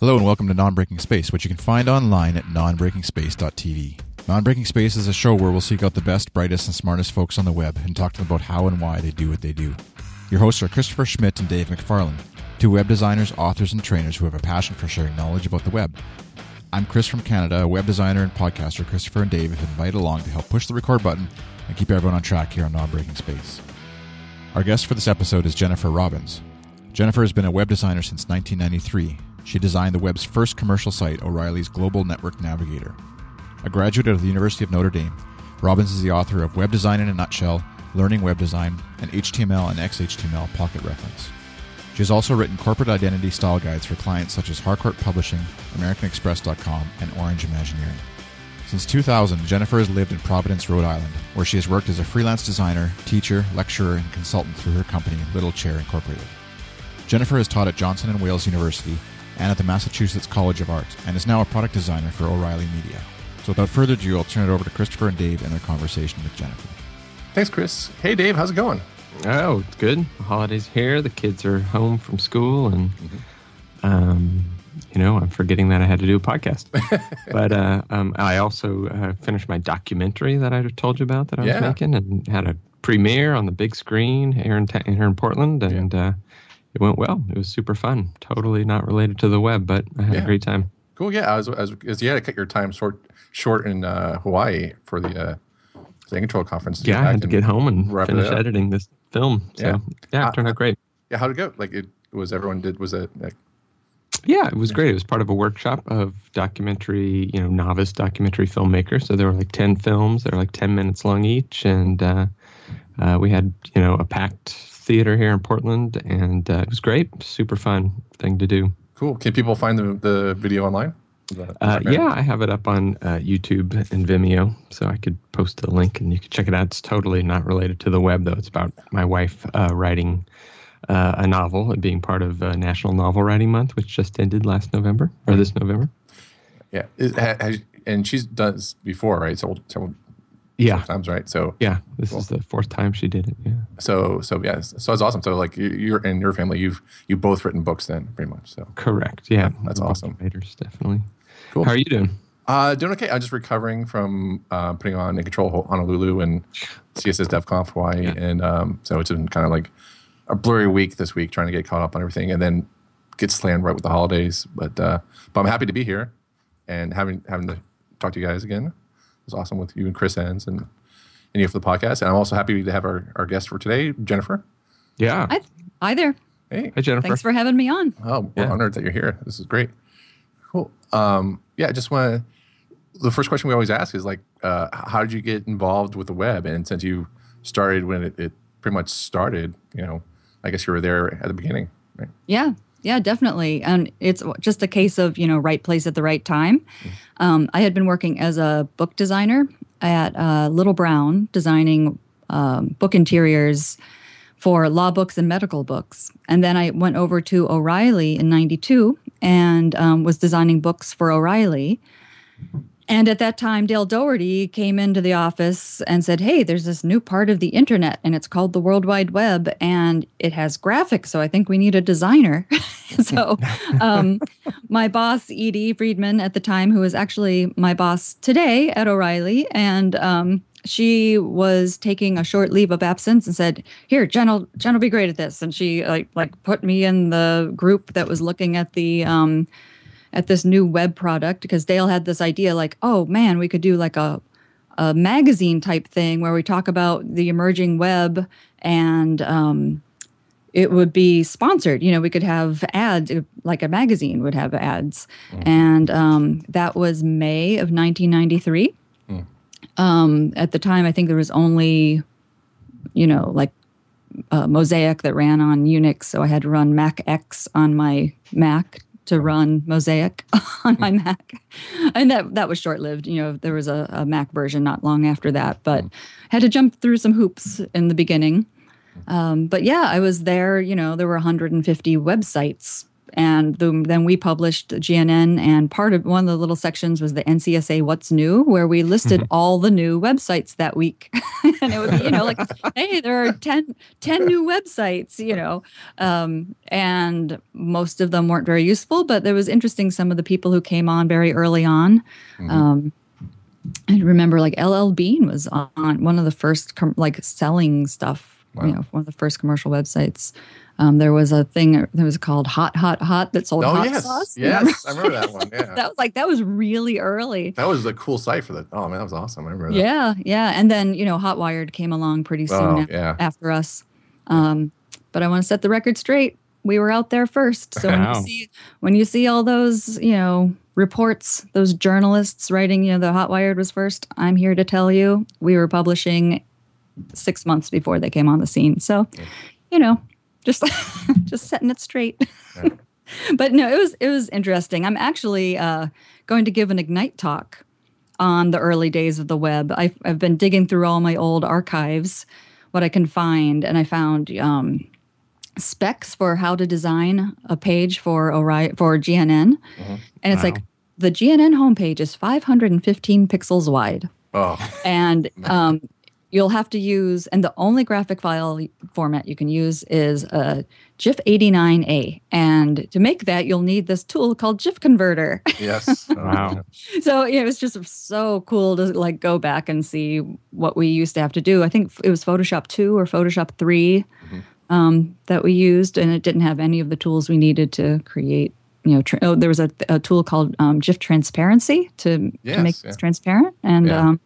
Hello and welcome to Non-Breaking Space, which you can find online at nonbreakingspace.tv. Non-Breaking Space is a show where we'll seek out the best, brightest, and smartest folks on the web and talk to them about how and why they do what they do. Your hosts are Christopher Schmidt and Dave McFarland, two web designers, authors, and trainers who have a passion for sharing knowledge about the web. I'm Chris from Canada, a web designer and podcaster. Christopher and Dave have invited along to help push the record button and keep everyone on track here on Non-Breaking Space. Our guest for this episode is Jennifer Robbins. Jennifer has been a web designer since 1993. She designed the web's first commercial site, O'Reilly's Global Network Navigator. A graduate of the University of Notre Dame, Robbins is the author of Web Design in a Nutshell, Learning Web Design, and HTML and XHTML Pocket Reference. She has also written corporate identity style guides for clients such as Harcourt Publishing, AmericanExpress.com, and Orange Imagineering. Since 2000, Jennifer has lived in Providence, Rhode Island, where she has worked as a freelance designer, teacher, lecturer, and consultant through her company, Little Chair Incorporated. Jennifer has taught at Johnson & Wales University and at the Massachusetts College of Art, and is now a product designer for O'Reilly Media. So without further ado, I'll turn it over to Christopher and Dave and their conversation with Jennifer. Thanks, Chris. Hey, Dave, how's it going? Oh, it's good. The holidays here. The kids are home from school, and um, you know, I'm forgetting that I had to do a podcast. but uh, um, I also uh, finished my documentary that I told you about that I was making, and had a premiere on the big screen here in ta- here in Portland, and uh, it went well. It was super fun. Totally not related to the web, but I had Yeah. a great time. Cool. Yeah, I was, I was, 'cause you had to cut your time short, short in uh, Hawaii for the uh, In Control conference. Yeah, I had to get home and finish editing this film. So Yeah. yeah, Uh, it turned out great. Yeah, how'd it go? Like, it was everyone did was it like Yeah, it was great. It was part of a workshop of documentary, you know, novice documentary filmmakers. So there were like 10 films. They were like 10 minutes long each. And uh, uh, we had, you know, a packed theater here in Portland. And uh, it was great. Super fun thing to do. cool? Can people find the, the video online? Uh, yeah, I have it up on uh, YouTube and Vimeo. So I could post a link and you could check it out. It's totally not related to the web, though. It's about my wife uh, writing uh, a novel and being part of uh, National Novel Writing Month, which just ended last November or this November. Yeah, ha- has- and she's done this before, right? So several Yeah. times, right? So, Yeah, this Cool. is the fourth time she did it. Yeah, so, so yeah, so it's awesome. So, like, you, you're in your family, you've you both written books, then, pretty much. So, correct. Yeah, That's awesome. Writers, definitely. Cool. How are you doing? Uh, doing okay. I'm just recovering from uh, putting on a Control Honolulu and CSS DevConf Hawaii, Yeah. and um, so it's been kind of like a blurry week this week, trying to get caught up on everything, and then get slammed right with the holidays. But uh, but I'm happy to be here and having having to talk to you guys again. It was awesome with you and Chris Enns and and you for the podcast, and I'm also happy to have our, our guest for today, Jennifer. Yeah. Hi, hi there. Hey, Hi, Jennifer. Thanks for having me on. Oh, we're Yeah. honored that you're here. This is great. Cool. Um, yeah, I just want to. The first question we always ask is like, uh, how did you get involved with the web? And since you started when it, it pretty much started, you know, I guess you were there at the beginning, right? Yeah, yeah, definitely. And it's just a case of, you know, right place at the right time. Um, I had been working as a book designer at uh, Little Brown, designing um, book interiors for law books and medical books. And then I went over to O'Reilly in 92 and um, was designing books for O'Reilly. And at that time, Dale Dougherty came into the office and said, Hey, there's this new part of the internet, and it's called the World Wide Web, and it has graphics. So I think we need a designer. so um, my boss, Edie Freedman, at the time, who is actually my boss today at O'Reilly, and um, she was taking a short leave of absence and said, "Here, Jen will, Jen will be great at this." And she like like put me in the group that was looking at the um, at this new web product because Dale had this idea like, oh man, we could do like a a magazine type thing where we talk about the emerging web and um, it would be sponsored. You know, we could have ads like a magazine would have ads, and um, that was May of 1993. Um, at the time, I think there was only, you know, like uh, Mosaic that ran on Unix, so I had to run Mac X on my Mac to run Mosaic on my Mac, and that that was short lived. You know, there was a, a Mac version not long after that, but had to jump through some hoops in the beginning. Um, but yeah, I was there. You know, there were 150 websites and the, then we published GNN, and part of one of the little sections was the NCSA What's New, where we listed all the new websites that week. and it would be, you know, like, hey, there are 10, 10 new websites, you know, um, and most of them weren't very useful, but there was interesting. Some of the people who came on very early on. Um, I remember like LL Bean was on one of the first com- like selling stuff, you know, one of the first commercial websites. Um, there was a thing that was called Hot Hot Hot that sold Oh hot yes, sauce. yes, I remember that one. Yeah, that was like that was really early. that was a cool site for that. Oh man, that was awesome. I remember that. Yeah, yeah. And then, you know, Hotwired came along pretty soon Oh, yeah. after us. Um, but I want to set the record straight. We were out there first. So when you see when you see all those, you know, reports, those journalists writing, you know, the Hotwired was first, I'm here to tell you we were publishing six months before they came on the scene. So, you know, just just setting it straight. but no, it was it was interesting. I'm actually uh, going to give an Ignite talk on the early days of the web. I've, I've been digging through all my old archives, what I can find, and I found um, specs for how to design a page for Ori- for GNN, and it's Wow. like the GNN homepage is 515 pixels wide Oh, and um, you'll have to use and the only graphic file format you can use is a gif 89a and to make that you'll need this tool called gif converter yes. Wow. so yeah, it was just so cool to like go back and see what we used to have to do i think it was photoshop 2 or photoshop 3 um, that we used and it didn't have any of the tools we needed to create you know tr- oh, there was a, a tool called um, gif transparency to, to make yeah. this transparent and Yeah. um,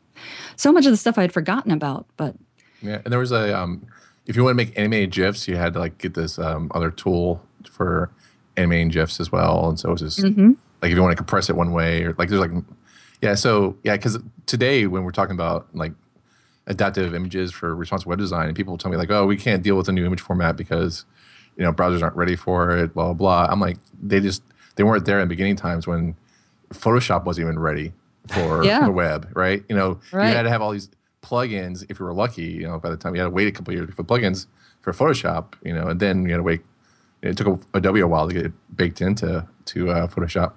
so much of the stuff i had forgotten about but Yeah, and there was a um, if you want to make animated gifs, you had to like get this um, other tool for animating gifs as well, and so it was just Mm-hmm. like if you want to compress it one way or like there's like yeah, so yeah, because today when we're talking about like adaptive images for responsive web design, and people tell me like, oh, we can't deal with a new image format because you know browsers aren't ready for it, blah blah blah. I'm like, they just they weren't there in the beginning times when Photoshop wasn't even ready for Yeah. the web, right? You know, Right. you had to have all these plugins if you were lucky. You know, by the time you had to wait a couple years for plugins for Photoshop, you know, and then you had to wait. It took Adobe a while to get it baked into to uh, Photoshop.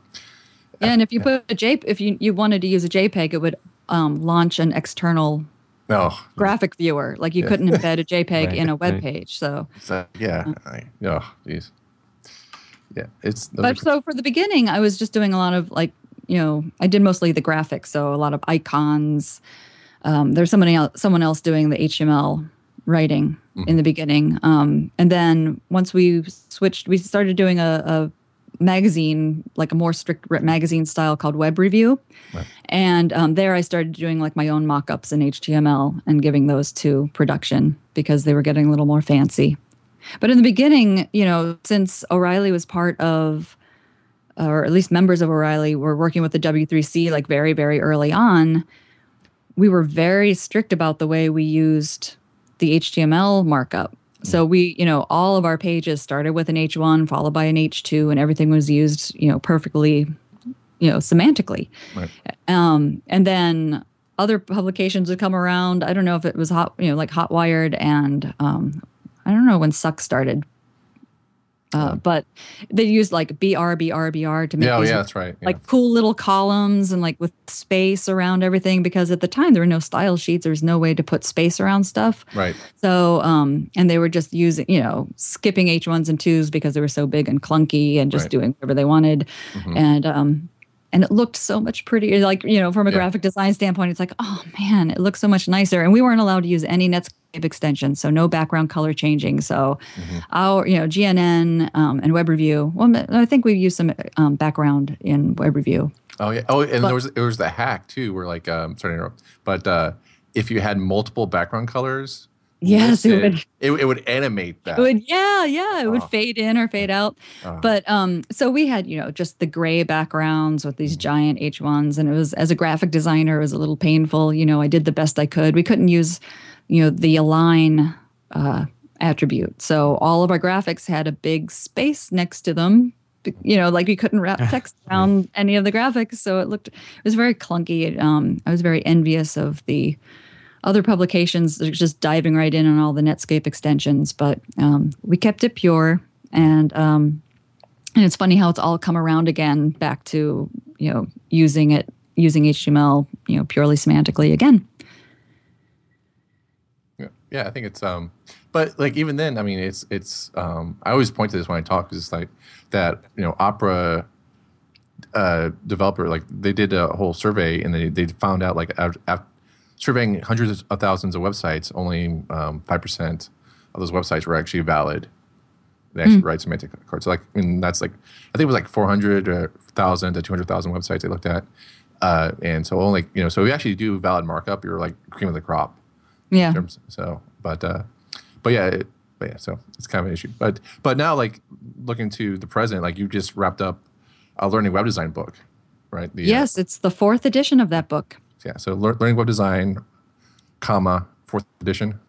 yeah and if you put a jpeg if you, you wanted to use a jpeg it would um, launch an external No, graphic viewer like you couldn't embed a jpeg Right, in a web right. page so so, yeah, I, oh, jeez, yeah, it's but are- so for the beginning i was just doing a lot of like you know i did mostly the graphics so a lot of icons. Um, there's somebody else someone else doing the html writing in the beginning. Um, and then once we switched we started doing a, a magazine like a more strict magazine style called web review. And um, there i started doing like my own mock-ups in html and giving those to production because they were getting a little more fancy. But in the beginning you know since o'reilly was part of or at least members of O'Reilly were working with the W3C like very, very early on, we were very strict about the way we used the HTML markup. So we, you know, all of our pages started with an H1 followed by an H2 and everything was used, you know, perfectly, you know, semantically. Right. Um, and then other publications would come around. I don't know if it was hot, you know, like Hotwired and um, I don't know when Suck started. Uh, but they used like BR, BR, BR to make yeah, oh, these yeah, that's right. Yeah. like cool little columns and like with space around everything because at the time there were no style sheets there was no way to put space around stuff right, so um and they were just using you know skipping h1s and 2s because they were so big and clunky and just Right. doing whatever they wanted Mhm. and um and it looked so much prettier like you know from a Yeah. graphic design standpoint it's like oh man it looks so much nicer and we weren't allowed to use any netscape extensions so no background color changing so Mm-hmm. our you know gnn um, and web review well i think we've used some um, background in web review Oh yeah. Oh, and But- there was there was the hack too, where like um, sorry to interrupt, but uh, if you had multiple background colors, Yes, it would- it, it would animate that. It would, yeah, yeah, it would fade in or fade out. Oh. But um, so we had, you know, just the gray backgrounds with Mm-hmm. these giant H1s, and it was as a graphic designer, it was a little painful. You know, I did the best I could. We couldn't use, you know, the align uh, attribute, so all of our graphics had a big space next to them. You know, like we couldn't wrap text around any of the graphics, so it looked it was very clunky. It, um, I was very envious of the other publications they're just diving right in on all the netscape extensions but um, we kept it pure and um, and it's funny how it's all come around again back to you know using it using HTML you know purely semantically again. Yeah, yeah, I think it's um, but like even then, I mean, it's it's um, I always point to this when I talk because it's like that you know Opera uh, developer like they did a whole survey and they they found out like after, after surveying hundreds of thousands of websites, only um, five percent of those websites were actually valid. They actually write semantic code. So like, I mean, that's like I think it was like four hundred or thousand to two hundred thousand websites they looked at, uh, and so only you know, so we actually do valid markup. You're like cream of the crop. Yeah. terms- so, but uh, but yeah, it, but yeah. So it's kind of an issue. But but now like looking to the present, like you just wrapped up a learning web design book, right? The, uh, Yes, it's the fourth edition of that book. Yeah. So lear- learning web design, comma fourth edition.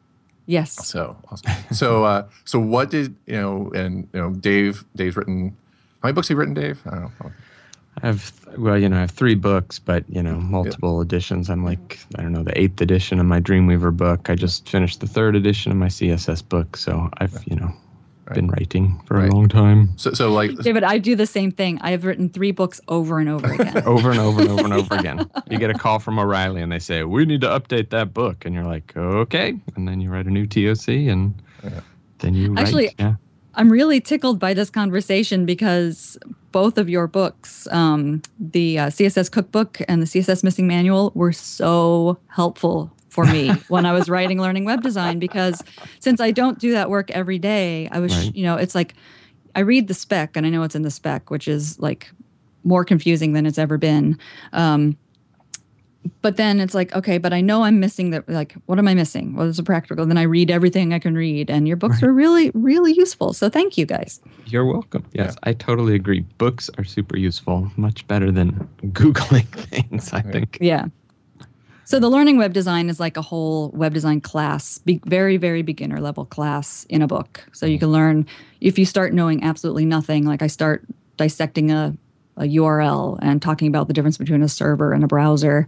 Yes. So awesome. so uh, so what did you know? And you know, Dave. Dave's written. How many books have you written, Dave? I don't know. I have well, you know, I have three books, but you know, multiple editions. I'm like, I don't know, the eighth edition of my Dreamweaver book. I just finished the third edition of my CSS book, so I've you know been writing for Right. a long time, So so like David, I do the same thing. I have written three books over and over again. over and over and over and over again. You get a call from O'Reilly, and they say, "We need to update that book," and you're like, "Okay," and then you write a new TOC, and then you write, Actually, yeah. I'm really tickled by this conversation because both of your books, um, the uh, CSS cookbook and the CSS missing manual, were so helpful for me when I was writing learning web design. Because since I don't do that work every day, I was, Right. you know, it's like I read the spec and I know it's in the spec, which is like more confusing than it's ever been. Um, but then it's like, okay, but I know I'm missing the like, what am I missing? Well, What is the practical? Then I read everything I can read, and your books are really, really useful. So thank you guys. You're welcome. Yes, I totally agree. Books are super useful, much better than Googling things, I think. Yeah. So the learning web design is like a whole web design class, be, very, very beginner level class in a book. So you can learn if you start knowing absolutely nothing, like I start dissecting a, a URL and talking about the difference between a server and a browser.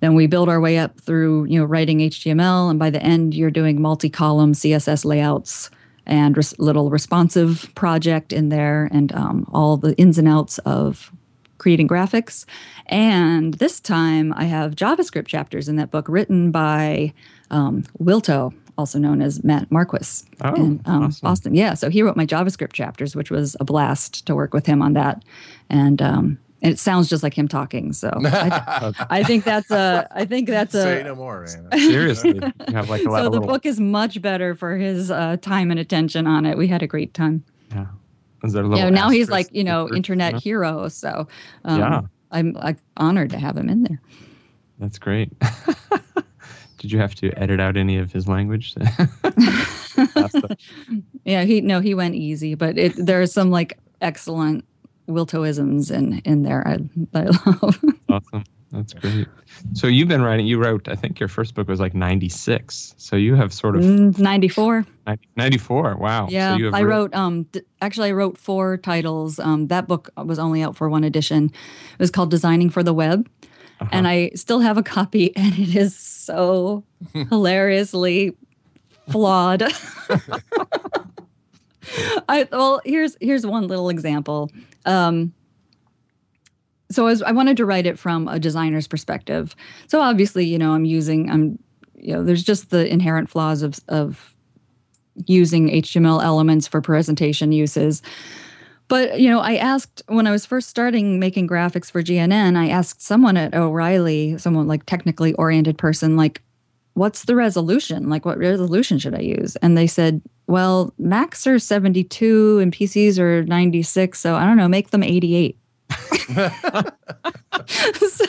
Then we build our way up through, you know, writing HTML, and by the end, you're doing multi-column CSS layouts and res- little responsive project in there, and um, all the ins and outs of creating graphics. And this time I have JavaScript chapters in that book written by um, Wilto, also known as Mat Marquis Oh, in um, awesome. Boston. Yeah, so he wrote my JavaScript chapters, which was a blast to work with him on that. And um, it sounds just like him talking. So I, I think that's a, I think that's a. say no more, man. Seriously, you have like a lot so of the little. book is much better for his uh, time and attention on it. We had a great time. yeah. Is there a you little know, now he's like, you know, internet yeah, hero. So um, Yeah. I'm like honored to have him in there. That's great. Did you have to edit out any of his language? Yeah, he no, he went easy, but it there are some like excellent Wiltoisms in in there. I, I love. awesome. That's great. So you've been writing. You wrote. I think your first book was like '96. So you have sort of Mm, 94. 94. Wow. Yeah, So you have I wrote. Um, d- actually, I wrote four titles. Um, that book was only out for one edition. It was called Designing for the Web, Uh-huh. and I still have a copy, and it is so hilariously flawed. I well, here's here's one little example. Um, so I, I wanted to write it from a designer's perspective. So obviously, you know, I'm using I'm you know, there's just the inherent flaws of of using HTML elements for presentation uses. But you know, I asked when I was first starting making graphics for GNN, I asked someone at O'Reilly, someone like technically oriented person, like, what's the resolution? Like, what resolution should I use? And they said, well, Macs are 72 and PCs are 96. So I don't know, make them 88. so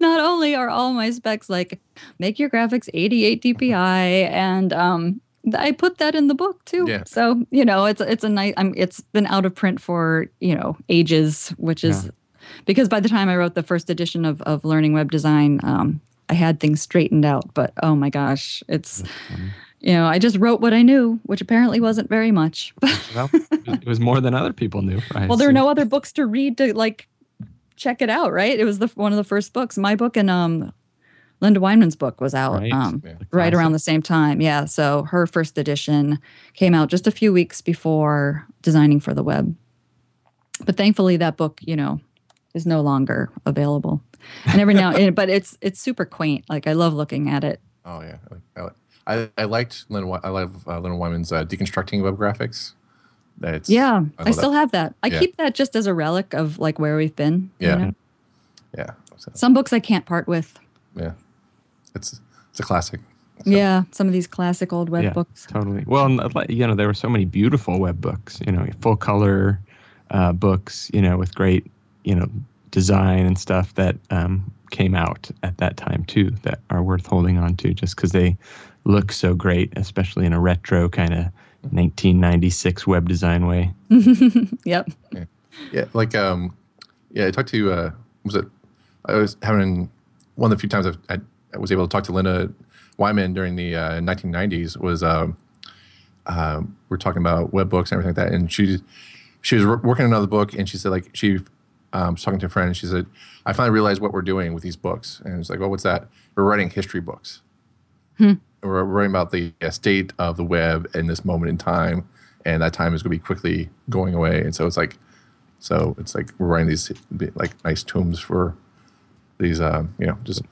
not only are all my specs like make your graphics 88 DPI and um I put that in the book too. Yeah. So, you know, it's it's a nice I'm it's been out of print for, you know, ages, which is Yeah. because by the time I wrote the first edition of of Learning Web Design, um I had things straightened out, but oh my gosh, it's you know, I just wrote what I knew, which apparently wasn't very much. Well, it was more than other people knew. I well, there were no other books to read to like check it out, right? It was the one of the first books. My book and um Lynda Weinman's book was out Right. um, Yeah. Right around the same time. Yeah, so her first edition came out just a few weeks before designing for the web. but thankfully that book, you know, is no longer available. And every now, but it's it's super quaint. Like I love looking at it. Oh yeah, I, I, I, I liked Lynn. I love uh, Lynn Weinman's uh, deconstructing web graphics. That's yeah. I, I still that. have that. I yeah. keep that just as a relic of like where we've been. Yeah, you know? yeah. Some books I can't part with. Yeah, it's it's a classic. So. Yeah, some of these classic old web yeah, books. Totally. Well, you know, there were so many beautiful web books. You know, full color uh, books. You know, with great you know design and stuff that um, came out at that time too that are worth holding on to just because they look so great, especially in a retro kind of 1996 web design way. yep. Yeah. yeah, like um, yeah. I talked to uh, was it? I was having one of the few times I've, i was able to talk to Lynda Weinman during the uh, 1990s was um, uh, we're talking about web books and everything like that, and she she was working on another book, and she said like she um, was talking to a friend, and she said, "I finally realized what we're doing with these books," and it's like, "Oh, what's that? We're writing history books." Hmm. We're worrying about the state of the web in this moment in time, and that time is going to be quickly going away, and so it's like, so it's like we're writing these like nice tombs for these, uh, you know, just.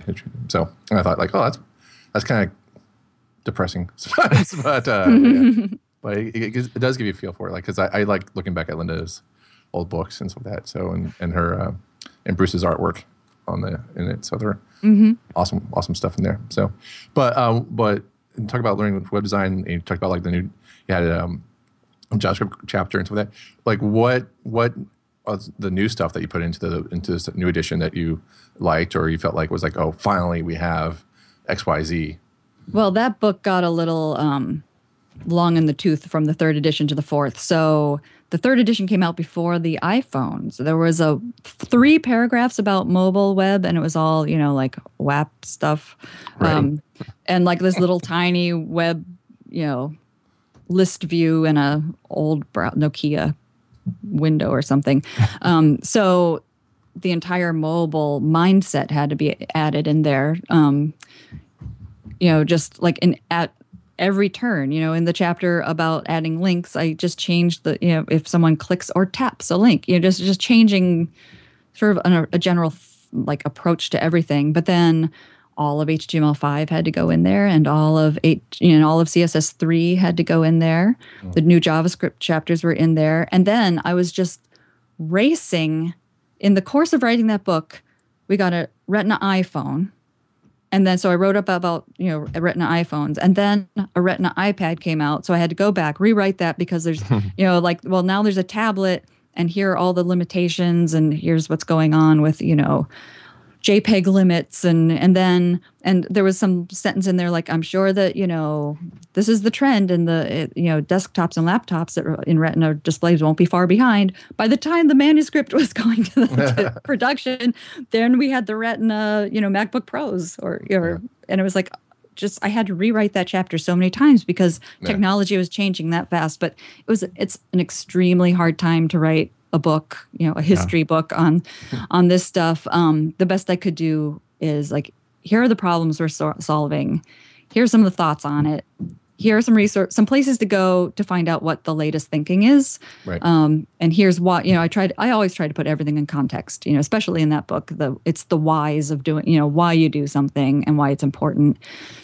So I thought like, oh, that's that's kind of depressing, but uh, yeah. but it, it, it, does give you a feel for it. Like, because I, I, like looking back at Lynda's old books and stuff like that. So and and her uh, and Bruce's artwork on the in it. So they're mm-hmm. awesome, awesome stuff in there. So, but um, but talk about learning web design. And you talked about like the new you had um, JavaScript chapter and stuff like that. Like what what the new stuff that you put into the into this new edition that you liked or you felt like was like oh finally we have XYZ? Well, that book got a little um, long in the tooth from the third edition to the fourth. So the third edition came out before the iPhone. So there was a three paragraphs about mobile web, and it was all you know like WAP stuff, right. um, and like this little tiny web, you know, list view in a old Nokia window or something. Um, so the entire mobile mindset had to be added in there. Um, you know, just like in at every turn, you know, in the chapter about adding links, I just changed the, you know, if someone clicks or taps a link, you know, just just changing sort of an, a general like approach to everything. But then all of HTML5 had to go in there, and all of eight, you know, all of CSS3 had to go in there. Mm. The new JavaScript chapters were in there, and then I was just racing in the course of writing that book, we got a Retina iPhone. And then so I wrote up about, you know, Retina iPhones. And then a Retina iPad came out. So I had to go back, rewrite that because there's, you know, like, well, now there's a tablet and here are all the limitations and here's what's going on with, you know, JPEG limits and and then and there was some sentence in there like I'm sure that you know this is the trend and the you know desktops and laptops that in Retina displays won't be far behind. By the time the manuscript was going to, the, to production, then we had the Retina you know MacBook Pros or or yeah. and it was like just I had to rewrite that chapter so many times because yeah. technology was changing that fast. But it was it's an extremely hard time to write a book, you know, a history yeah. book on on this stuff. Um, the best I could do is like, here are the problems we're so- solving. Here's some of the thoughts on it here are some resource some places to go to find out what the latest thinking is right. um, and here's why you know i tried i always try to put everything in context you know especially in that book the it's the whys of doing you know why you do something and why it's important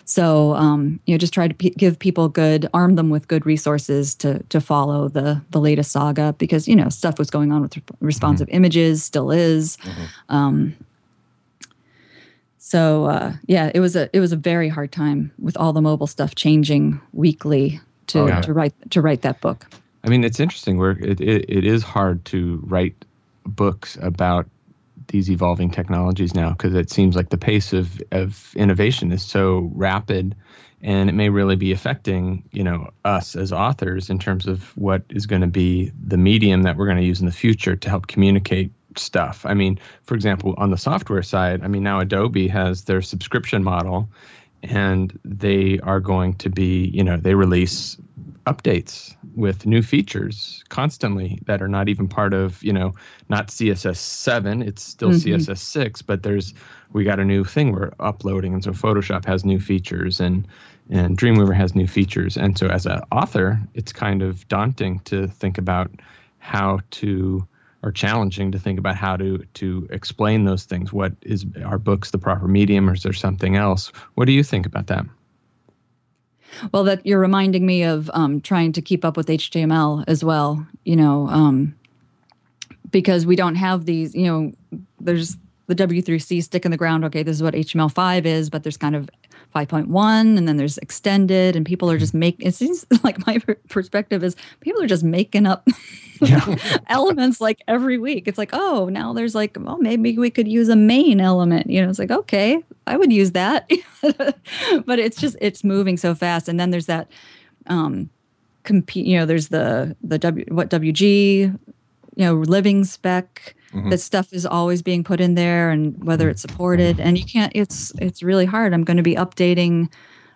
so um, you know just try to p- give people good arm them with good resources to to follow the the latest saga because you know stuff was going on with responsive mm-hmm. images still is mm-hmm. um, so uh, yeah, it was a it was a very hard time with all the mobile stuff changing weekly to, oh, to write to write that book. I mean, it's interesting. Where it, it, it is hard to write books about these evolving technologies now because it seems like the pace of, of innovation is so rapid and it may really be affecting you know us as authors in terms of what is going to be the medium that we're going to use in the future to help communicate stuff. I mean, for example, on the software side, I mean, now Adobe has their subscription model and they are going to be, you know, they release updates with new features constantly that are not even part of, you know, not CSS 7, it's still mm-hmm. CSS 6, but there's we got a new thing we're uploading and so Photoshop has new features and and Dreamweaver has new features. And so as an author, it's kind of daunting to think about how to or challenging to think about how to to explain those things. What is are books the proper medium, or is there something else? What do you think about that? Well, that you're reminding me of um, trying to keep up with HTML as well. You know, um, because we don't have these. You know, there's the W3C stick in the ground. Okay, this is what HTML5 is, but there's kind of 5.1 and then there's extended and people are just making it seems like my perspective is people are just making up yeah. elements like every week. It's like oh now there's like well maybe we could use a main element you know? It's like okay i would use that. But it's just it's moving so fast. And then there's that um compete you know there's the the w what wg you know living spec mm-hmm. that stuff is always being put in there and whether mm-hmm. it's supported. And you can't it's it's really hard. I'm going to be updating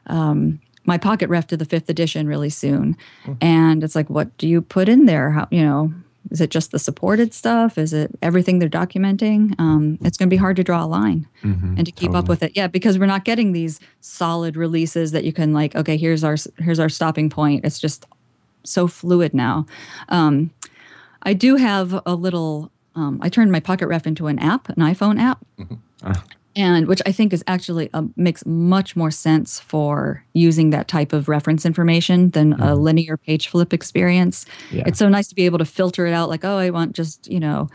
um, my pocket ref to the fifth edition really soon. Mm-hmm. and it's like what do you put in there? How you know is it just the supported stuff? Is it everything they're documenting? Um, it's going to be hard to draw a line mm-hmm, and to keep totally. up with it. Yeah because we're not getting these solid releases that you can like okay here's our here's our stopping point. It's just so fluid now. Um, i do have a little um, I turned my Pocket Ref into an app, an iPhone app, mm-hmm. ah. and which I think is actually uh, makes much more sense for using that type of reference information than mm-hmm. a linear page flip experience. Yeah. It's so nice to be able to filter it out, like, oh, I want just you know.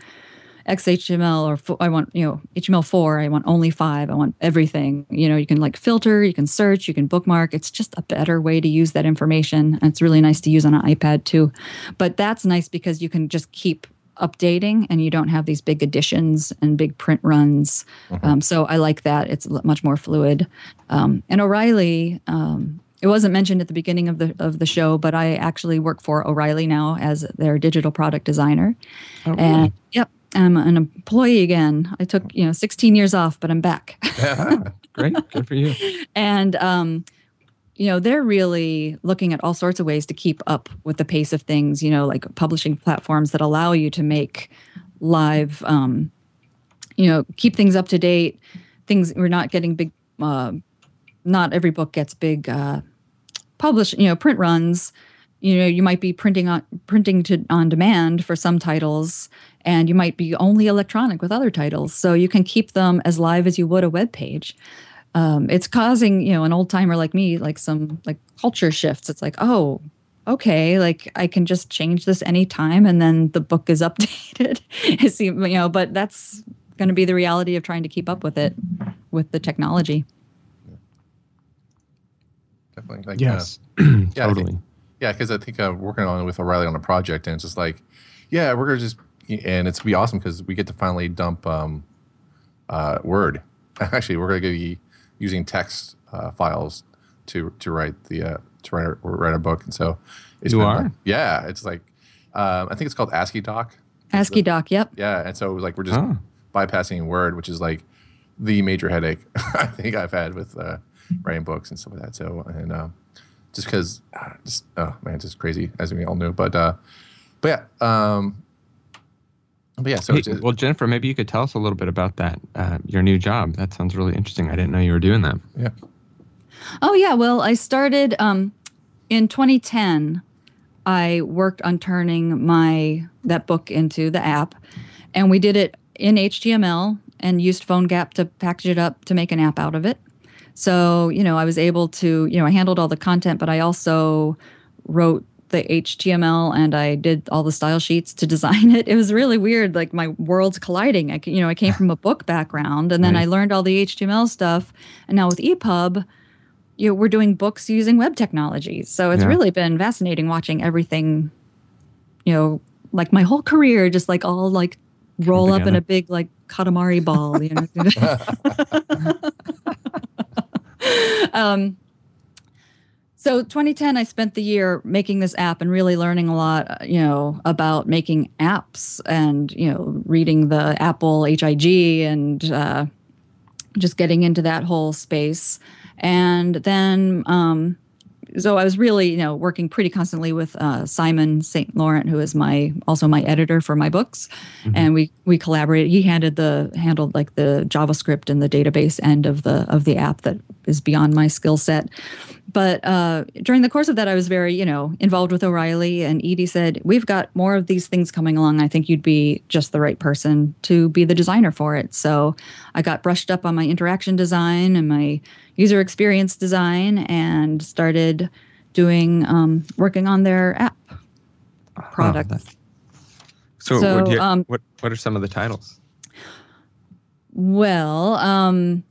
XHTML or I want you know HTML4 I want only 5 I want everything you know you can like filter you can search you can bookmark it's just a better way to use that information and it's really nice to use on an iPad too but that's nice because you can just keep updating and you don't have these big additions and big print runs. Mm-hmm. Um, so I like that. It's much more fluid. Um, and O'Reilly, um, it wasn't mentioned at the beginning of the of the show, but I actually work for O'Reilly now as their digital product designer. Oh, really? And yep, I'm an employee again. I took you know 16 years off, but I'm back. yeah, Great, good for you. and um, you know they're really looking at all sorts of ways to keep up with the pace of things you know like publishing platforms that allow you to make live um, you know keep things up to date. Things we're not getting big uh, not every book gets big uh, publish you know print runs. You know you might be printing on printing to on demand for some titles and you might be only electronic with other titles. So you can keep them as live as you would a web page um, it's causing you know an old timer like me like some like culture shifts. It's like oh okay like i can just change this anytime and then the book is updated. It's you know but that's going to be the reality of trying to keep up with it with the technology. Definitely like, yes. uh, yeah, totally. yeah because i think i'm uh, working on with o'reilly on a project and it's just like yeah we're gonna just and it's gonna be awesome because we get to finally dump um, uh, word. Actually we're gonna be using text uh, files to to write the uh, to write a, write a book, and so it's you are like, yeah, it's like um, I think it's called ASCII Doc. ASCII Doc, yep. Yeah, and so it was like we're just oh. bypassing Word, which is like the major headache I think I've had with uh, writing books and stuff like that. So and uh, just because, uh, just oh man, it's just crazy as we all knew. But uh, but yeah, um, but yeah, so hey, well, Jennifer, maybe you could tell us a little bit about that, uh, your new job. That sounds really interesting. I didn't know you were doing that. Yeah. Oh yeah. Well, I started um, in 2010. I worked on turning my that book into the app, and we did it in HTML and used PhoneGap to package it up to make an app out of it. So you know, I was able to you know I handled all the content, but I also wrote the HTML and I did all the style sheets to design it. It was really weird, like my worlds colliding. I, you know, I came from a book background, and then right. I learned all the HTML stuff. And now with EPUB, you know, we're doing books using web technologies. So it's yeah. really been fascinating watching everything. You know, like my whole career, just like all like roll up in a big like Katamari ball. You know. um, so 2010, I spent the year making this app and really learning a lot, uh, you know, about making apps and you know reading the Apple HIG and uh, just getting into that whole space. And then, um, so I was really, you know, working pretty constantly with uh, Simon St. Laurent, who is my also my editor for my books, mm-hmm. and we we collaborated. He handed the handled like the JavaScript and the database end of the of the app that is beyond my skill set but uh, during the course of that, I was very, you know, involved with O'Reilly. And Edie said, "We've got more of these things coming along. I think you'd be just the right person to be the designer for it." So I got brushed up on my interaction design and my user experience design, and started doing um, working on their app product. Oh, so, So, what, you- um, what what are some of the titles? Well, um,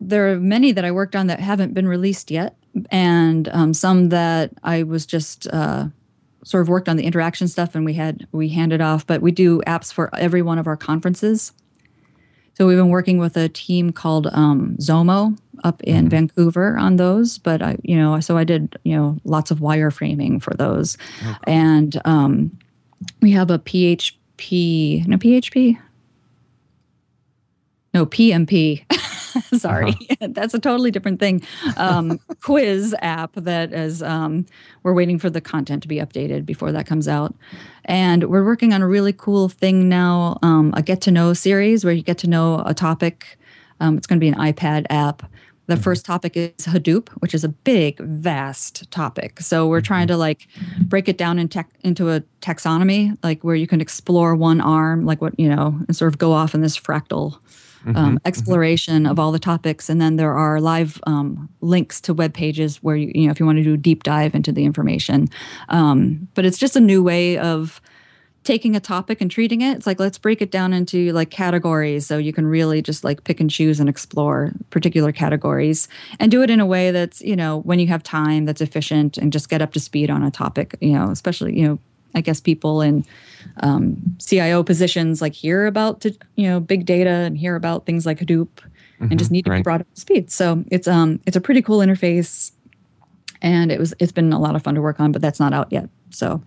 there are many that I worked on that haven't been released yet, and um, some that I was just uh, sort of worked on the interaction stuff, and we had we handed off. But we do apps for every one of our conferences. So we've been working with a team called um, Zomo up in Vancouver on those. But I, you know, so I did you know lots of wireframing for those, and um, we have a PHP, no PHP, no PMP. Sorry, that's a totally different thing. Um, quiz app that is um, we're waiting for the content to be updated before that comes out, and we're working on a really cool thing now, um, a get to know series where you get to know a topic. Um, it's going to be an iPad app. The first topic is Hadoop, which is a big, vast topic. So we're trying to like break it down in tech, into a taxonomy, like where you can explore one arm, like what you know, and sort of go off in this fractal um, exploration of all the topics. And then there are live um, links to web pages where you, you know, if you want to do a deep dive into the information. Um, but it's just a new way of taking a topic and treating it. It's like let's break it down into like categories so you can really just like pick and choose and explore particular categories and do it in a way that's, you know, when you have time that's efficient and just get up to speed on a topic, you know, especially, you know, I guess people in um, CIO positions like hear about to, you know big data and hear about things like Hadoop and just need to be brought up to speed. So it's um it's a pretty cool interface, and it was it's been a lot of fun to work on, but that's not out yet. So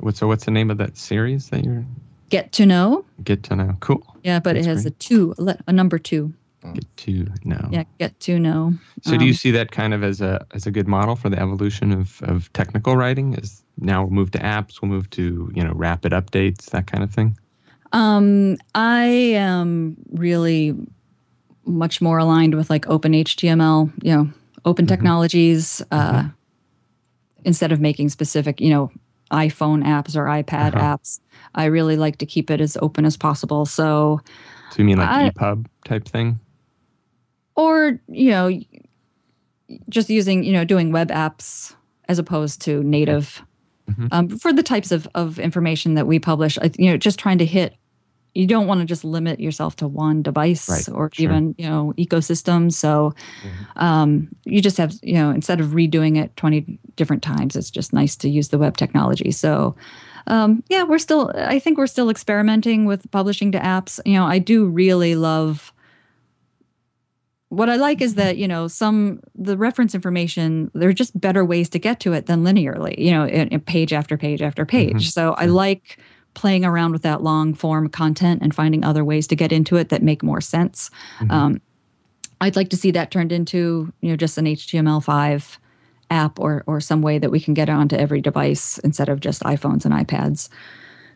what- so what's the name of that series that you're? get to know, get to know? Cool. yeah, but That's it has great. a two, a number two. Get to know. Yeah, get to know. So do you Um, see that kind of as a as a good model for the evolution of, of technical writing? Is now we'll move to apps, we'll move to you know rapid updates, that kind of thing. Um, I am really much more aligned with like open HTML, you know, open technologies, uh, instead of making specific, you know, iPhone apps or iPad Uh-huh. apps. I really like to keep it as open as possible. So, So you mean like I- EPUB type thing? or, you know, just using, you know, doing web apps as opposed to native Mhm. um, for the types of, of information that we publish, you know, just trying to hit, you don't want to just limit yourself to one device Right, or sure. even, you know, ecosystem. So um, you just have, you know, instead of redoing it 20 different times, it's just nice to use the web technology. So um, yeah, we're still, I think we're still experimenting with publishing to apps. You know, I do really love what I like is that you know some the reference information there are just better ways to get to it than linearly. You know, in, in page after page after page. Mhm. So I like playing around with that long form content and finding other ways to get into it that make more sense. Mhm. Um, I'd like to see that turned into you know just an HTML5 app or or some way that we can get onto every device instead of just iPhones and iPads.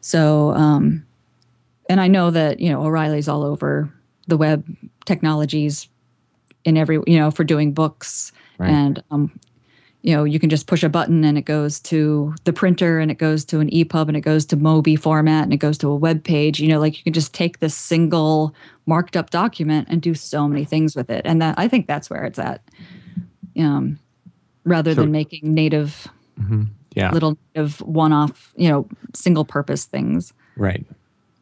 So, um, and I know that you know O'Reilly's all over the web technologies in every you know for doing books Right. and um, you know you can just push a button and it goes to the printer and it goes to an EPUB and it goes to Mobi format and it goes to a web page. You know, like you can just take this single marked up document and do so many things with it. And that I think that's where it's at. Um, rather So- than making native Mhm. Yeah. little native one off, you know, single purpose things. Right.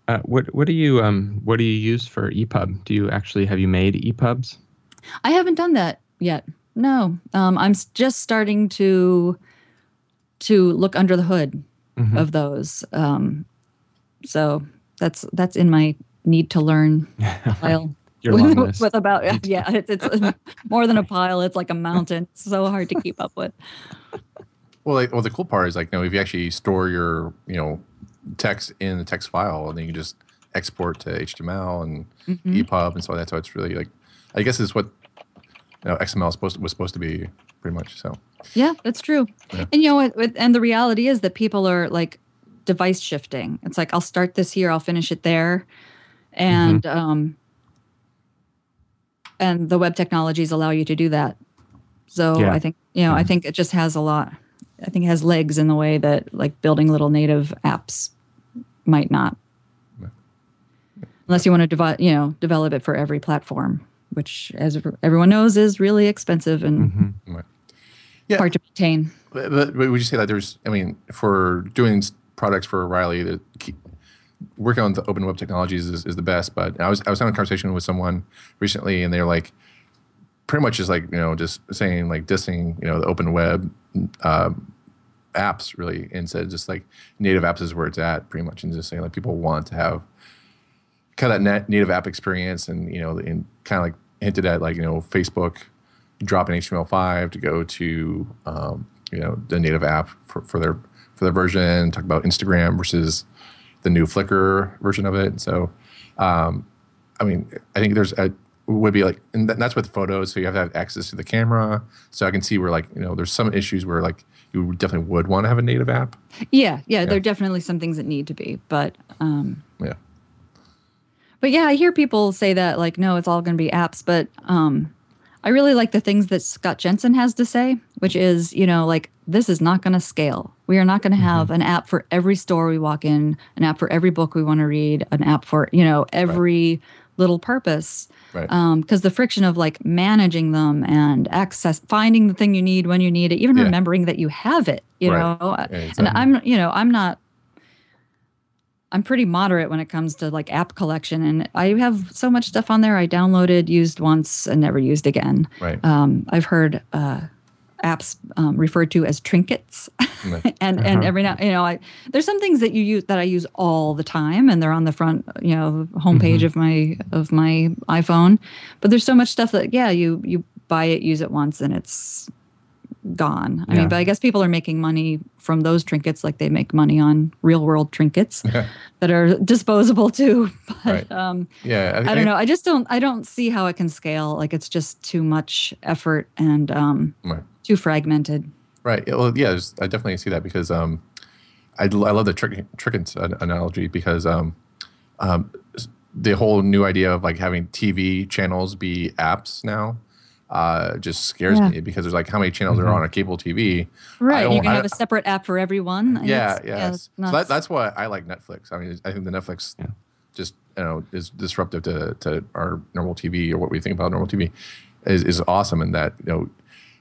Uh, what what do you um what do you use for EPUB? Do you actually have you made EPUBs? I haven't done that yet. No, um, I'm just starting to to look under the hood Mhm. of those. Um, so that's that's in my need to learn pile. Your with, long list. with about yeah, it's, it's more than a pile. It's like a mountain. It's so hard to keep up with. Well, like, well, the cool part is like, you know, if you actually store your, you know, text in the text file, and then you can just export to HTML and Mhm. EPUB and so on. That's how it's really like, I guess is what you know, XML is supposed to, was supposed to be pretty much. So Yeah, that's true. Yeah. And you know what? And the reality is that people are like device shifting. It's like I'll start this here, I'll finish it there, and um, and the web technologies allow you to do that. So Yeah. I think you know I think it just has a lot. I think it has legs in the way that like building little native apps might not, unless you want to develop you know develop it for every platform, which as everyone knows is really expensive and Right. Yeah. hard to maintain. But, but would you say that there's, I mean, for doing products for O'Reilly, the key, working on the open web technologies is, is the best. But I was I was having a conversation with someone recently, and they're like, pretty much just like you know just saying like dissing you know the open web um, apps really, and said just like native apps is where it's at pretty much, and just saying like people want to have kind of that native app experience, and you know, and kind of like hinted at like you know Facebook dropping HTML5 to go to um, you know the native app for, for their for their version. Talk about Instagram versus the new Flickr version of it. So, um, I mean, I think there's a would be like, and that- that's with photos. So you have to have access to the camera. So I can see where like you know there's some issues where like you definitely would want to have a native app. Yeah, yeah, there are definitely some things that need to be, but um, Yeah. But yeah, I hear people say that like, no, it's all going to be apps, but um, I really like the things that Scott Jenson has to say, which is, you know, like this is not going to scale. We are not going to have an app for every store we walk in, an app for every book we want to read, an app for you know every little purpose. Right. Because the friction of like managing them and access, finding the thing you need when you need it, even Yeah. remembering that you have it, you Right. know. Yeah, And. I'm, you know, I'm not I'm pretty moderate when it comes to like app collection, and I have so much stuff on there I downloaded, used once, and never used again. Right. Um, I've heard uh, apps um, referred to as trinkets, and and every now you know I there's some things that you use that I use all the time, and they're on the front you know homepage of my of my iPhone. But there's so much stuff that yeah you you buy it, use it once, and it's gone. I Yeah. mean, but I guess people are making money from those trinkets like they make money on real world trinkets that are disposable too. But Right. um, yeah. I don't know. I just don't. I don't see how it can scale. Like it's just too much effort and um, Right. too fragmented. Right. Yeah, Well, yeah, I definitely see that because um, I, I love the trick, trickens an- analogy because um, um, the whole new idea of like having TV channels be apps now uh, just scares Yeah. me because there's like how many channels are on a cable TV. Right. You can have a separate app for everyone. and Yeah, it's- yes. it's so that, that's why I like Netflix. I mean, I think the Netflix just you know is disruptive to, to our normal TV or what we think about normal TV is, is awesome in that you know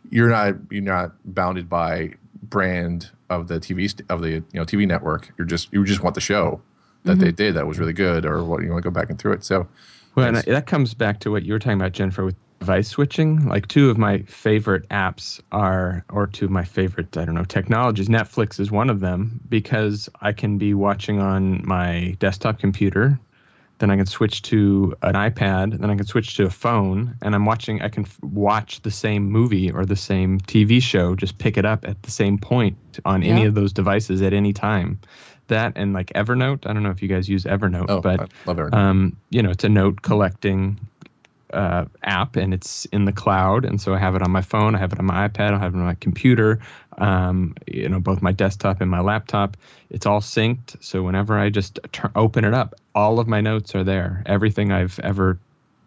you're not you're not bounded by brand of the TV st- of the you know TV network. You're just you just want the show that they did that was really good or what you want to go back and through it. So Well, and that comes back to what you were talking about, Jennifer, with device switching. Like two of my favorite apps are, or two of my favorite, I don't know, technologies. Netflix is one of them because I can be watching on my desktop computer. Then I can switch to an iPad. Then I can switch to a phone, and I'm watching. I can f- watch the same movie or the same TV show. Just pick it up at the same point on any of those devices at any time. That and like Evernote. I don't know if you guys use Evernote, oh, but I love it. um, you know, it's a note collecting uh, app and it's in the cloud. And so I have it on my phone, I have it on my iPad, I have it on my computer, um, you know, both my desktop and my laptop. It's all synced. So whenever I just open it up, all of my notes are there. Everything I've ever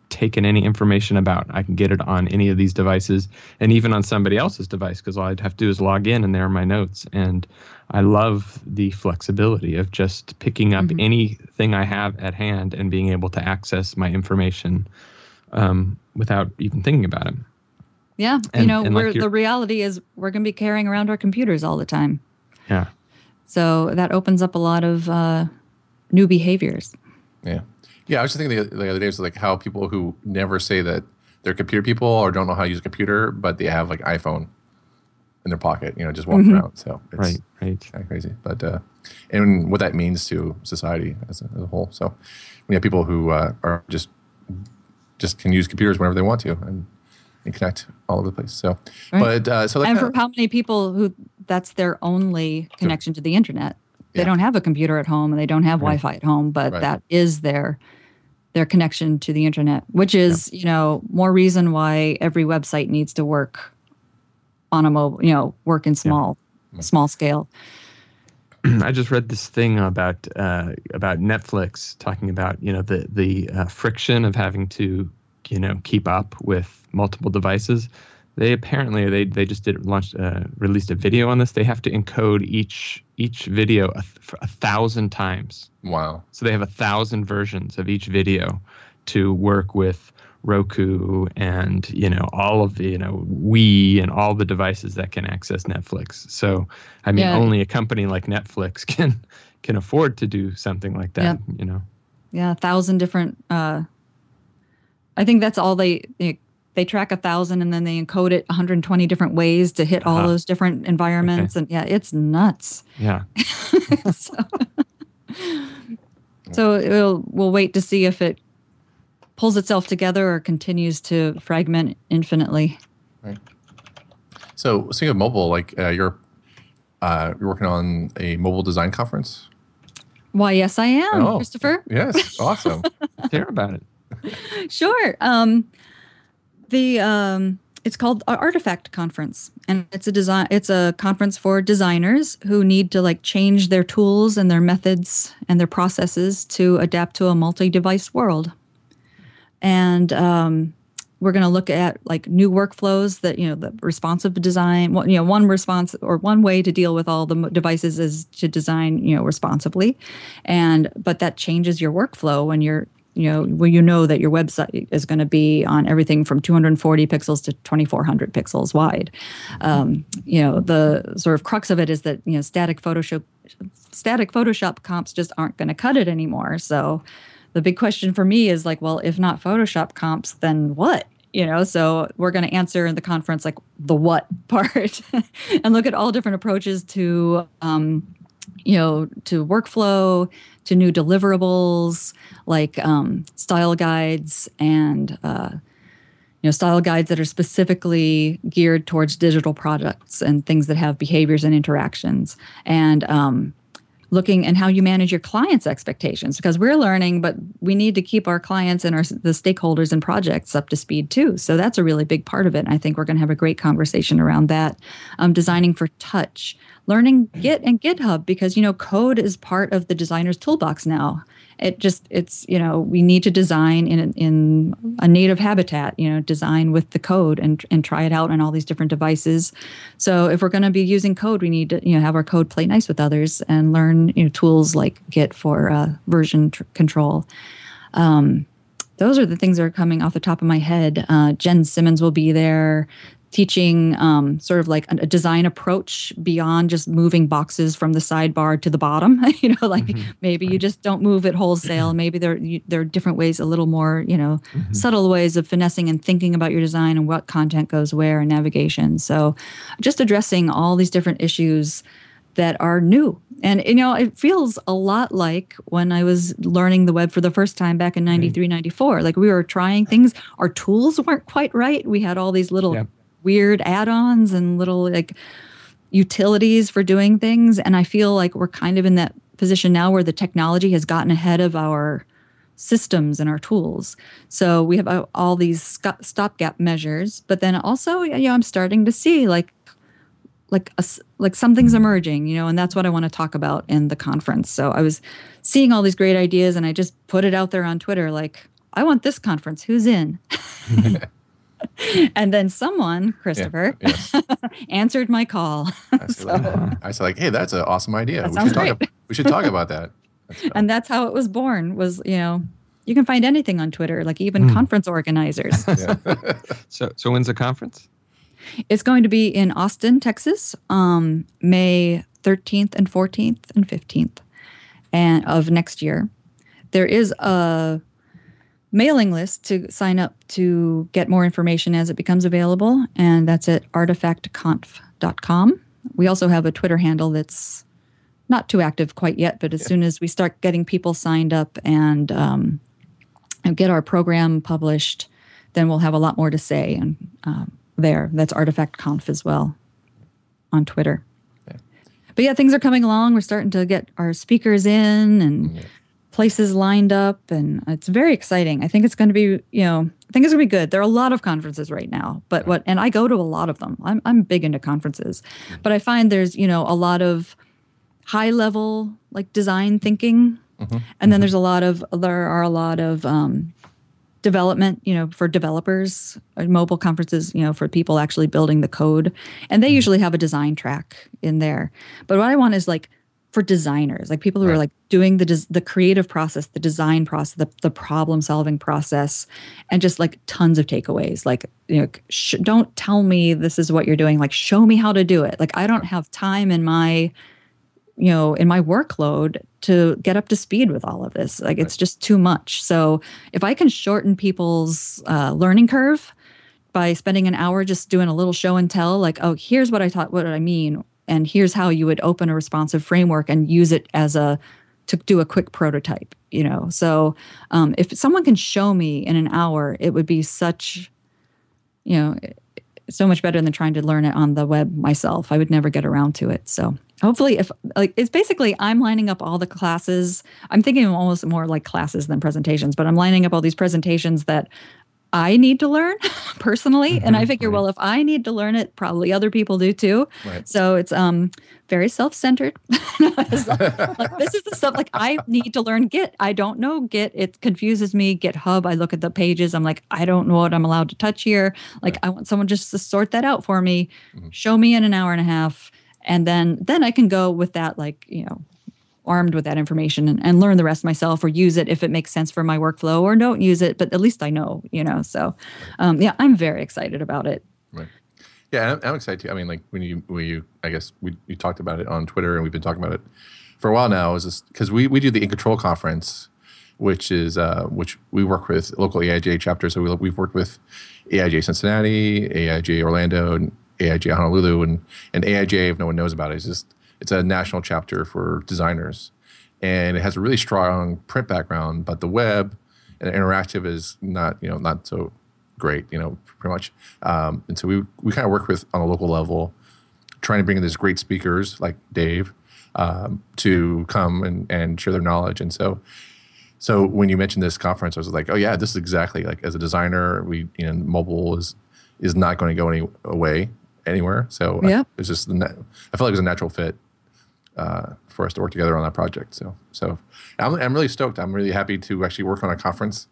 taken any information about, I can get it on any of these devices and even on somebody else's device because all I'd have to do is log in and there are my notes. And I love the flexibility of just picking up anything I have at hand and being able to access my information um, without even thinking about it. yeah. you know, and like we're, you're- the reality is we're going to be carrying around our computers all the time. Yeah. So that opens up a lot of uh, new behaviors. Yeah, yeah. I was just thinking the, the other day was like how people who never say that they're computer people or don't know how to use a computer, but they have like iPhone in their pocket, you know, just walk around. So it's Right. Right. kind of crazy, but uh, and what that means to society as a, as a whole. So we have people who uh, are just just can use computers whenever they want to and, and connect all over the place. So, Right. but uh, so and for how many people who that's their only connection to the internet they Yeah. don't have a computer at home and they don't have wi-fi at home but Right. that is their their connection to the internet which is you know more reason why every website needs to work on a mobile you know work in small small scale I just read this thing about uh, about Netflix talking about you know the the uh, friction of having to you know keep up with multiple devices. They apparently they they just did launched uh, released a video on this. They have to encode each each video a, a thousand times. Wow. So they have a thousand versions of each video to work with Roku and you know all of the you know Wii and all the devices that can access Netflix. So I mean, Yeah. only a company like Netflix can can afford to do something like that. Yep. You know. Yeah, a thousand different. Uh, I think that's all they, they they track a thousand and then they encode it 120 different ways to hit all Uh-huh. those different environments and yeah, it's nuts. Yeah. so, so we'll we'll wait to see if it pulls itself together or continues to fragment infinitely. Right. So speaking of mobile, like uh, you're uh, you're working on a mobile design conference. Why, yes, I am, Oh. Christopher. Yes, awesome. Hear about it. Sure. Um, the um, it's called Artifact Conference, and it's a design. It's a conference for designers who need to like change their tools and their methods and their processes to adapt to a multi-device world. And um, we're going to look at like new workflows that you know the responsive design. You know, one response or one way to deal with all the devices is to design you know responsively, and but that changes your workflow when you're you know when you know that your website is going to be on everything from 240 pixels to 2400 pixels wide um, you know the sort of crux of it is that you know static photoshop static photoshop comps just aren't going to cut it anymore so the big question for me is like well if not photoshop comps then what? You know so we're going to answer in the conference like the what part and look at all different approaches to um, you know to workflow to new deliverables like um, style guides and uh, you know style guides that are specifically geared towards digital products and things that have behaviors and interactions. And um, looking and how you manage your clients expectations because we're learning but we need to keep our clients and our the stakeholders and projects up to speed too. So that's a really big part of it and i think we're going to have a great conversation around that. Um, designing for touch learning git and github because you know code is part of the designer's toolbox now it just it's you know we need to design in in a native habitat you know design with the code and and try it out on all these different devices. So if we're going to be using code we need to you know have our code play nice with others and learn you know tools like git for uh, version tr- control. Um, those are the things that are coming off the top of my head uh, jen simmons will be there teaching um, sort of like a, design approach beyond just moving boxes from the sidebar to the bottom. you know, like maybe you just don't move it wholesale. Maybe there you, there are different ways, a little more you know, subtle ways of finessing and thinking about your design and what content goes where and navigation. So, just addressing all these different issues that are new. And you know, it feels a lot like when I was learning the web for the first time back in hmm. 93, 94. Like we were trying things, our tools weren't quite right. We had all these little Yep. weird add-ons and little like utilities for doing things and I feel like we're kind of in that position now where the technology has gotten ahead of our systems and our tools. So we have all these stopgap measures, but then also, you know, I'm starting to see like like a s like something's emerging, you know, and that's what I want to talk about in the conference. So I was seeing all these great ideas, and I just put it out there on Twitter, like, I want this conference. Who's in? and then someone, Christopher, Yes. answered my call, I said, like, I said like, hey, that's an awesome idea. That we sounds should talk. great. we should talk about that. That's and that's how it was born. Was you know, you can find anything on Twitter, like even hmm. conference organizers. So so when's the conference? It's going to be in Austin, Texas, um, May 13th and 14th and 15th and of next year. There is a mailing list to sign up to get more information as it becomes available, and that's at artifactconf.com. We also have a Twitter handle that's not too active quite yet, but as soon as we start getting people signed up and, um, and get our program published, then we'll have a lot more to say. And um, there, that's Artifact Conf as well on Twitter. But yeah, things are coming along. We're starting to get our speakers in and places lined up, and it's very exciting. I think it's going to be, you know, I think it's going to be good. There are a lot of conferences right now, but what, and I go to a lot of them. I'm I'm big into conferences, mm. but I find there's, you know, a lot of high level like design thinking, mm-hmm. and then mm-hmm. there's a lot of there are a lot of um, development, you know, for developers, uh, mobile conferences, you know, for people actually building the code. And they usually have a design track in there. But what I want is like for designers, like people who Right. are like doing the des- the creative process, the design process, the, the problem solving process, and just like tons of takeaways. Like, you know, sh- don't tell me this is what you're doing. Like, show me how to do it. Like, I don't have time in my you know in my workload to get up to speed with all of this. Like it's just too much. So if i can shorten people's uh, learning curve by spending an hour just doing a little show and tell like oh here's what i taught what i mean and here's how you would open a responsive framework and use it as a to do a quick prototype you know? So um, if someone can show me in an hour it would be such you know so much better than trying to learn it on the web myself. I would never get around to it. So hopefully if like it's basically I'm lining up all the classes. I'm thinking almost more like classes than presentations, but I'm lining up all these presentations that I need to learn personally. and I figure, well, if I need to learn it, probably other people do too. Right. So it's um very self-centered. Like, this is the stuff like I need to learn Git. I don't know Git. It confuses me. GitHub. I look at the pages. I'm like, I don't know what I'm allowed to touch here. Like I want someone just to sort that out for me. Show me in an hour and a half, and then then I can go with that like you know armed with that information and, and learn the rest myself or use it if it makes sense for my workflow or don't use it but at least i know you know so um, yeah i'm very excited about it Right. Yeah, I'm, I'm excited too. I mean, like when you when you I guess we you talked about it on Twitter and we've been talking about it for a while now. Is this because we we do the In Control conference, which is uh, which we work with local AIGA chapters. So we, we've worked with AIGA Cincinnati, AIGA Orlando, and AIGA Honolulu, and and AIGA if no one knows about it, is just it's a national chapter for designers, and it has a really strong print background, but the web and interactive is not you know not so great, you know, pretty much. Um, and so we we kind of work with on a local level, trying to bring in these great speakers like Dave um, to come and, and share their knowledge. And so, so when you mentioned this conference, I was like, oh yeah, this is exactly like as a designer, we you know, mobile is is not going to go any away anywhere. So I- Yeah. it's just the I felt like it was a natural fit uh, for us to work together on that project. So so I'm I'm really stoked. I'm really happy to actually work on a conference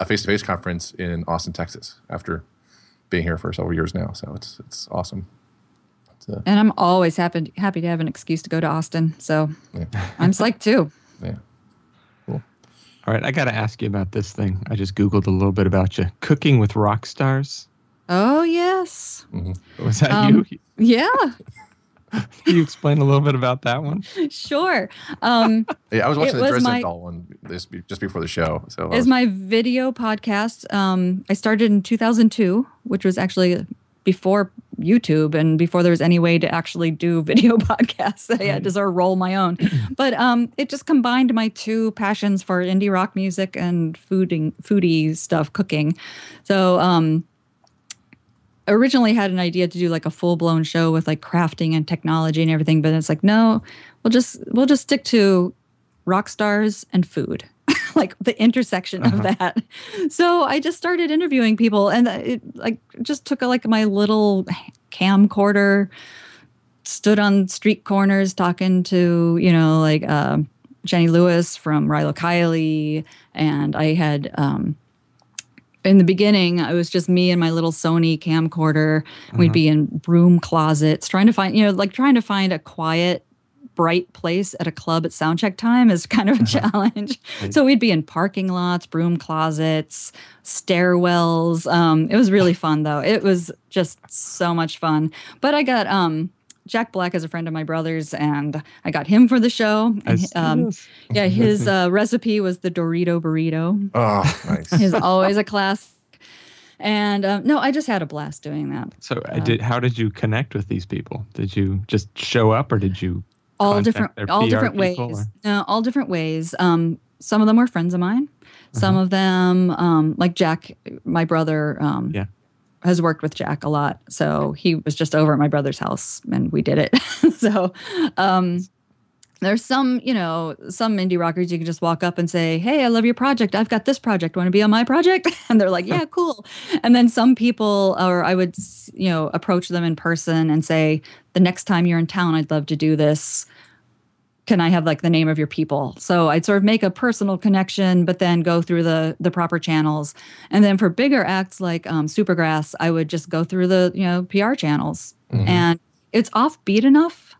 a face-to-face conference in Austin, Texas, after being here for several years now. So it's it's awesome. It's, uh, and i'm always happy happy to have an excuse to go to austin so Yeah. i'm psyched too yeah. Cool. All right, I got to ask you about this thing. I just Googled a little bit about you. Cooking with rock stars. oh yes Was that Um, you? yeah Can you explain a little bit about that one? sure um Yeah, I was watching the was Dresden my- Doll one this just before the show. So I is was- my video podcast. Um, I started in 2002, which was actually before YouTube and before there was any way to actually do video podcasts. I had to sort of roll my own. But um, it just combined my two passions for indie rock music and fooding, foodie stuff, cooking. So um, originally had an idea to do like a full blown show with like crafting and technology and everything, but it's like no, we'll just we'll just stick to rock stars and food. like the intersection of that. So I just started interviewing people and it like just took like my little camcorder stood on street corners talking to, you know, like uh, Jenny Lewis from Rilo Kiley and I had um in the beginning, it was just me and my little Sony camcorder. We'd be in broom closets trying to find, you know, like trying to find a quiet, bright place at a club at soundcheck time is kind of a challenge. So we'd be in parking lots, broom closets, stairwells. Um, it was really fun though. It was just so much fun. But I got um, Jack Black is a friend of my brother's, and I got him for the show. And, um, yeah, his uh, recipe was the Dorito burrito oh, nice. is always a class. And um, no, I just had a blast doing that. So, I did. How did you connect with these people? Did you just show up, or did you? All different, all PR different ways. or- No, all different ways. Um, some of them were friends of mine. Some of them, um, like Jack, my brother, um, Yeah. Has worked with Jack a lot. So he was just over at my brother's house, and we did it. so um, there's some, you know, some indie rockers you can just walk up and say, "Hey, I love your project. I've got this project. Want to be on my project?" And they're like, "Yeah, cool." And then some people, or I would, you know, approach them in person and say, "The next time you're in town, I'd love to do this. Can I have like the name of your people? So I'd sort of make a personal connection, but then go through the the proper channels. And then for bigger acts like um, Supergrass, I would just go through the you know PR channels, Mhm. and it's offbeat enough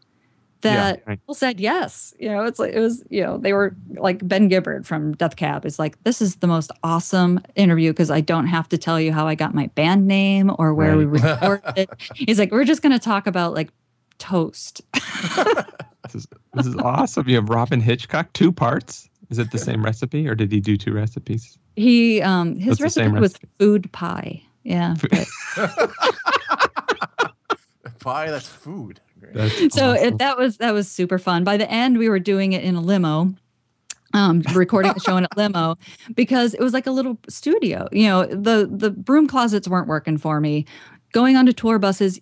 that Yeah, people said yes. You know, it's like it was you know they were like Ben Gibbard from Death Cab. It's like this is the most awesome interview because I don't have to tell you how I got my band name or where we Right. recorded. He's like, we're just gonna talk about like toast. This is, awesome. You have Robyn Hitchcock, two parts. Is it the same recipe or did he do two recipes? He um his That's the same recipe was recipe. food pie. Yeah. Pie, that's food. That's so awesome. it, that was that was super fun. By the end, we were doing it in a limo. Um, recording the show in a limo because it was like a little studio. You know, the the broom closets weren't working for me. Going onto tour buses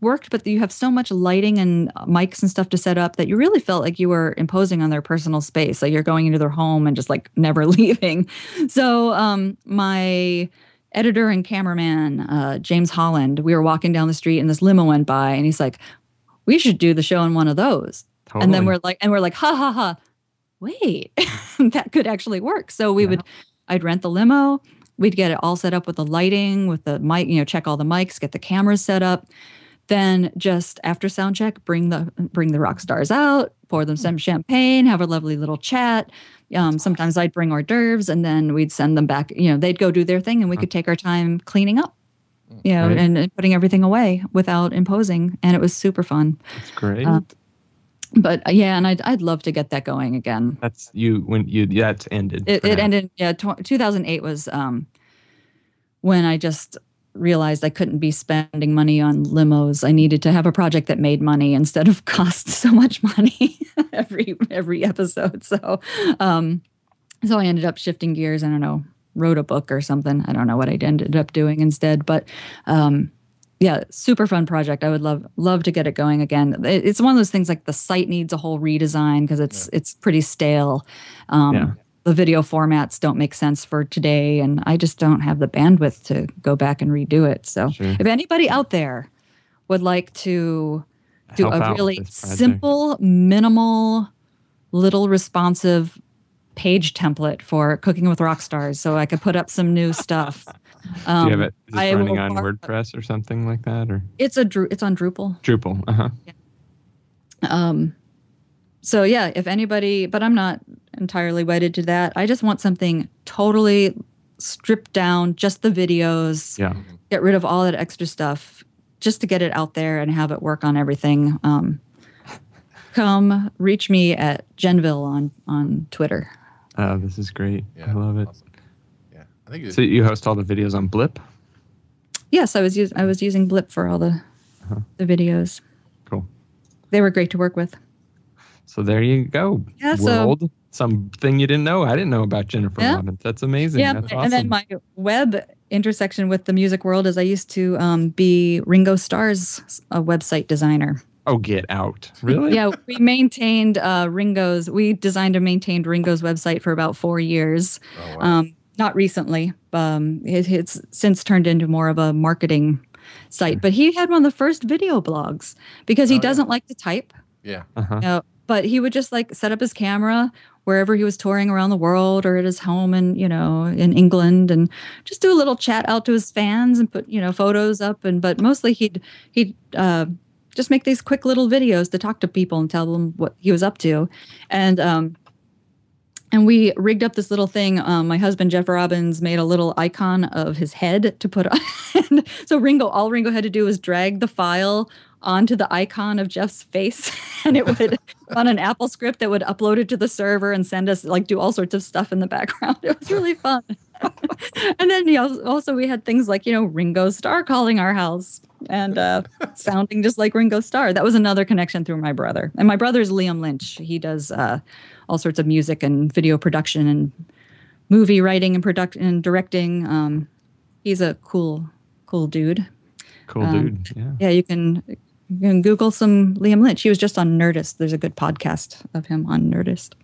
worked, but you have so much lighting and mics and stuff to set up that you really felt like you were imposing on their personal space. Like you're going into their home and just like never leaving. So um, my editor and cameraman, uh, James Holland, we were walking down the street and this limo went by and he's like, we should do the show in one of those. And then we're like, and we're like, ha ha ha, wait, that could actually work. So we Yeah. would, I'd rent the limo. We'd get it all set up with the lighting, with the mic, you know, check all the mics, get the cameras set up. Then just after sound check, bring the bring the rock stars out, pour them some champagne, have a lovely little chat. Um, sometimes I'd bring hors d'oeuvres, and then we'd send them back. You know, they'd go do their thing, and we could take our time cleaning up. You know, Right. and, and putting everything away without imposing, and it was super fun That's great. uh, but yeah, and I'd I'd love to get that going again. that's you when you that's ended. It, it ended. Yeah, tw- 2008 was um, when I just realized I couldn't be spending money on limos. I needed to have a project that made money instead of cost so much money every every episode. So, um, so I ended up shifting gears. I don't know, wrote a book or something. I don't know what I ended up doing instead, but. Um, yeah, super fun project. I would love love to get it going again. It's one of those things like the site needs a whole redesign because it's it's pretty stale. Um, Yeah. The video formats don't make sense for today, and I just don't have the bandwidth to go back and redo it. So, Sure. if anybody out there would like to do Help a really simple, minimal, little responsive page template for cooking with rock stars, so I could put up some new stuff. Do you have Um, it I running on WordPress or something like that or it's a it's on Drupal. Drupal? Uh huh. Um, so yeah, if anybody, but I'm not entirely wedded to that. I just want something totally stripped down, just the videos, Yeah. get rid of all that extra stuff, just to get it out there and have it work on everything. Um, come reach me at Jenville on on Twitter. Oh, this is great. Yeah, I love it. awesome. Yeah, I think So you host all the videos on Blip? Yes, I was using I was using Blip for all the Uh-huh. the videos. Cool. They were great to work with. So there you go. Yeah, so- World. Something you didn't know. I didn't know about Jennifer Yeah. Robbins. That's amazing. Yeah, That's and then my web intersection with the music world is I used to um, be Ringo Starr's uh, website designer. oh, get out. Really? Yeah, we maintained uh, Ringo's. We designed and maintained Ringo's website for about four years. oh, wow. Um, not recently. Um, it, it's since turned into more of a marketing site. But he had one of the first video blogs because he Oh, doesn't like to type. yeah. Uh-huh. you know, but he would just like set up his camera wherever he was touring around the world or at his home in you know in England and just do a little chat out to his fans and put you know photos up and but mostly he'd he'd uh, just make these quick little videos to talk to people and tell them what he was up to and um and we rigged up this little thing. Um, my husband Jeff Robbins made a little icon of his head to put on. so Ringo, all Ringo had to do was drag the file onto the icon of Jeff's face, and it would on an AppleScript that would upload it to the server and send us like do all sorts of stuff in the background. It was really fun. and then you know, also we had things like you know Ringo Starr calling our house and uh, sounding just like Ringo Starr. That was another connection through my brother. And my brother's Liam Lynch. He does uh, all sorts of music and video production and movie writing and production and directing. Um, he's a cool, cool dude. Cool um, dude. Yeah. Yeah, you can you can Google some Liam Lynch. He was just on Nerdist. There's a good podcast of him on Nerdist.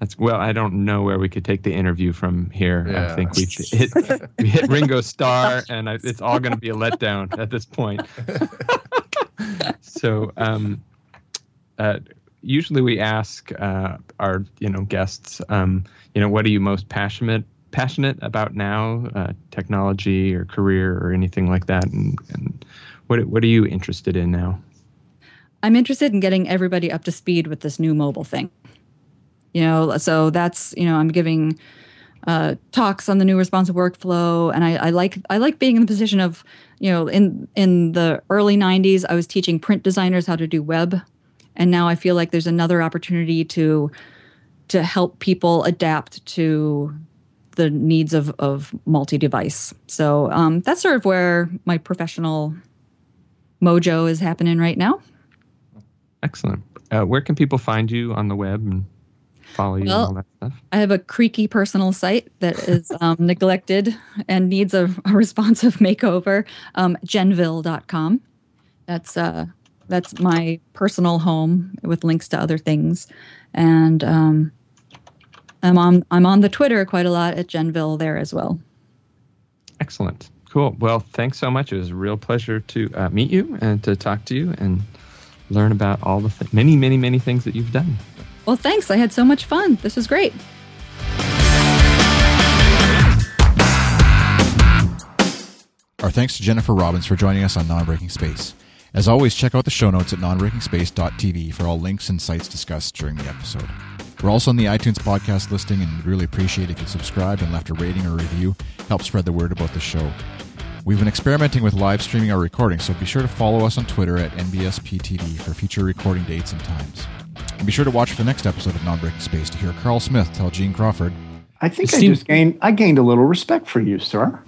That's well. I don't know where we could take the interview from here. I think we hit we hit Ringo Starr, and I, it's all going to be a letdown at this point. so, um, uh, usually we ask uh, our you know guests, um, you know, what are you most passionate passionate about now, uh, technology or career or anything like that, and, and what what are you interested in now? I'm interested in getting everybody up to speed with this new mobile thing. You know, so that's you know I'm giving uh, talks on the new responsive workflow, and I, I like I like being in the position of you know in in the early 90s I was teaching print designers how to do web, and now I feel like there's another opportunity to to help people adapt to the needs of, of multi-device. So um, that's sort of where my professional mojo is happening right now. Excellent. Uh, where can people find you on the web and follow you well, and all that stuff? I have a creaky personal site that is um, neglected and needs a, a responsive makeover. Um, Jenville.com. That's uh, that's my personal home with links to other things, and um, I'm on I'm on the Twitter quite a lot at Genville there as well. Excellent. Cool. Well, thanks so much. It was a real pleasure to uh, meet you and to talk to you and learn about all the th- many, many, many things that you've done. Well, thanks. I had so much fun. This was great. Our thanks to Jennifer Robbins for joining us on Non-Breaking Space. As always, check out the show notes at nonbreakingspace.tv for all links and sites discussed during the episode. We're also on the iTunes podcast listing and would really appreciate if you subscribed and left a rating or review. Help spread the word about the show. We've been experimenting with live streaming our recordings, so be sure to follow us on Twitter at NBSPTV for future recording dates and times. And be sure to watch for the next episode of Non-Breaking Space to hear Carl Smith tell Gene Crawford. I think I just gained I gained a little respect for you, sir.